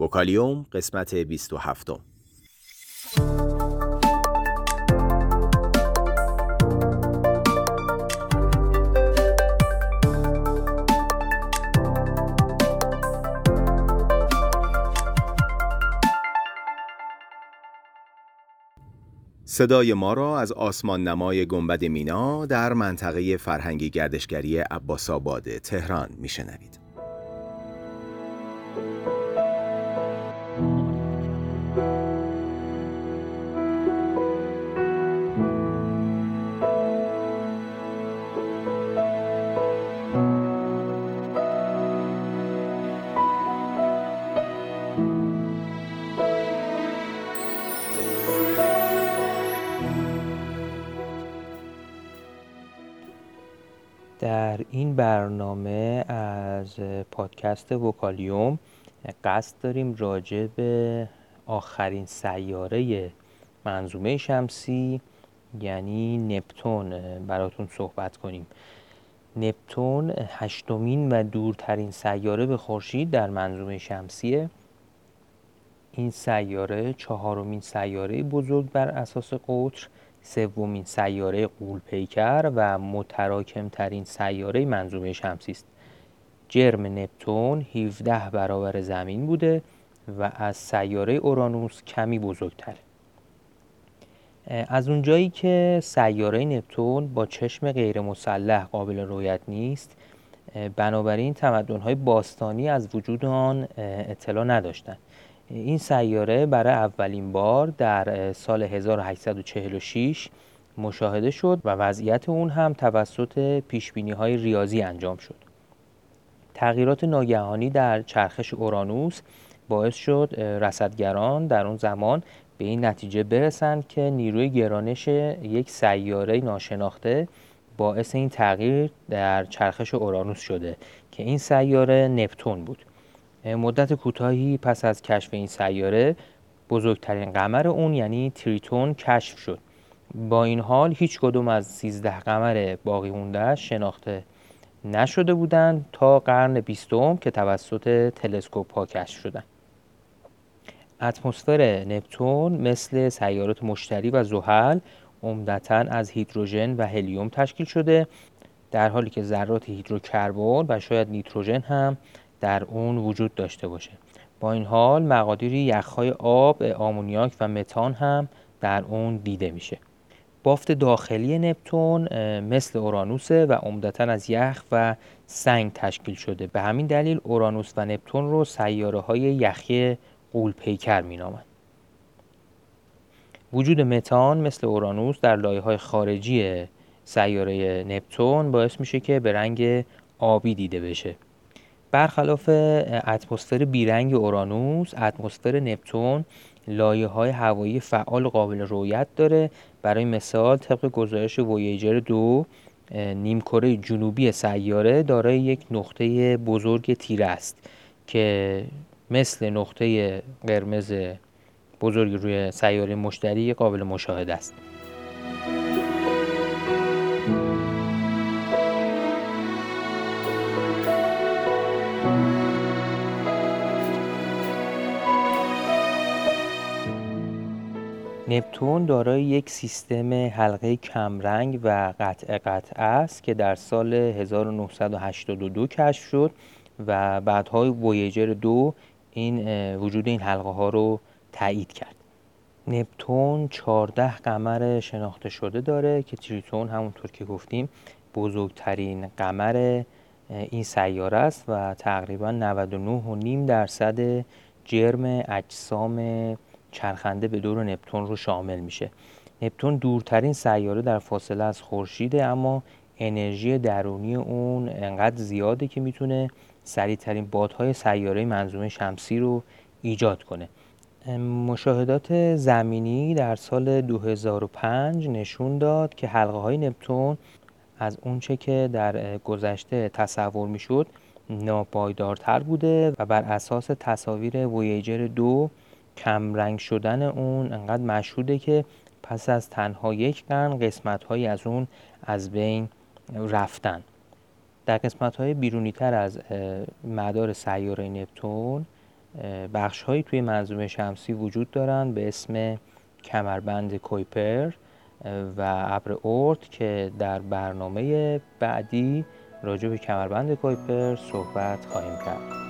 وکالیوم قسمت 27 صدای ما را از آسمان نمای گنبد مینا در منطقه فرهنگی گردشگری عباس آباد تهران میشنوید. در این برنامه از پادکست وکالیوم قصد داریم راجع به آخرین سیاره منظومه شمسی یعنی نپتون براتون صحبت کنیم. نپتون هشتمین و دورترین سیاره به خورشید در منظومه شمسیه. این سیاره چهارمین سیاره بزرگ بر اساس قطر. سومین سیاره قولپیکر و متراکمترین سیاره منظومه شمسی است جرم نپتون 17 برابر زمین بوده و از سیاره اورانوس کمی بزرگتر. از اونجایی که سیاره نپتون با چشم غیر مسلح قابل رویت نیست بنابراین تمدن‌های باستانی از وجود آن اطلاع نداشتند. این سیاره برای اولین بار در سال 1846 مشاهده شد و وضعیت اون هم توسط پیشبینی های ریاضی انجام شد. تغییرات ناگهانی در چرخش اورانوس باعث شد رصدگران در اون زمان به این نتیجه برسند که نیروی گرانش یک سیاره ناشناخته باعث این تغییر در چرخش اورانوس شده که این سیاره نپتون بود. مدت کوتاهی پس از کشف این سیاره بزرگترین قمر اون یعنی تریتون کشف شد. با این حال هیچ کدوم از 13 قمر باقی مونده شناخته نشده بودند تا قرن بیستم که توسط تلسکوپ ها کشف شدند اتمسفر نپتون مثل سیارات مشتری و زحل عمدتا از هیدروژن و هلیوم تشکیل شده در حالی که ذرات هیدروکربن و شاید نیتروژن هم در اون وجود داشته باشه. با این حال مقادیری یخهای آب آمونیاک و متان هم در اون دیده میشه. بافت داخلی نپتون مثل اورانوسه و عمدتا از یخ و سنگ تشکیل شده. به همین دلیل اورانوس و نپتون رو سیاره های یخی قول پیکر مینامند. وجود متان مثل اورانوس در لایه های خارجی سیاره نپتون باعث میشه که به رنگ آبی دیده بشه. برخلاف اتمسفر بیرنگ اورانوس اتمسفر نپتون لایه های هوایی فعال قابل رویت داره. برای مثال طبق گزارش وویجر دو نیمکره جنوبی سیاره دارای یک نقطه بزرگ تیره است که مثل نقطه قرمز بزرگ روی سیاره مشتری قابل مشاهده است. نپتون دارای یک سیستم حلقه کمرنگ و قطع قطع است که در سال 1982 کشف شد و بعدهای وویجر دو این وجود این حلقه ها رو تایید کرد. نپتون 14 قمر شناخته شده داره که تریتون همونطور که گفتیم بزرگترین قمر این سیاره است و تقریبا 99.5 درصد جرم اجسام چرخنده به دور نپتون رو شامل میشه. نپتون دورترین سیاره در فاصله از خورشیده اما انرژی درونی اون انقدر زیاده که می‌تونه سریعترین بادهای سیاره منظومه شمسی رو ایجاد کنه. مشاهدات زمینی در سال 2005 نشون داد که حلقه های نپتون از اونچه که در گذشته تصور می‌شد ناپایدارتر بوده و بر اساس تصاویر ویجر دو کمرنگ شدن اون انقدر مشهوده که پس از تنها یک قرن قسمت های از اون از بین رفتن. در قسمت های بیرونی تر از مدار سیاره نپتون بخش هایی توی منظومه شمسی وجود دارند به اسم کمربند کویپر و ابر اورت که در برنامه بعدی راجع به کمربند کویپر صحبت خواهیم کرد.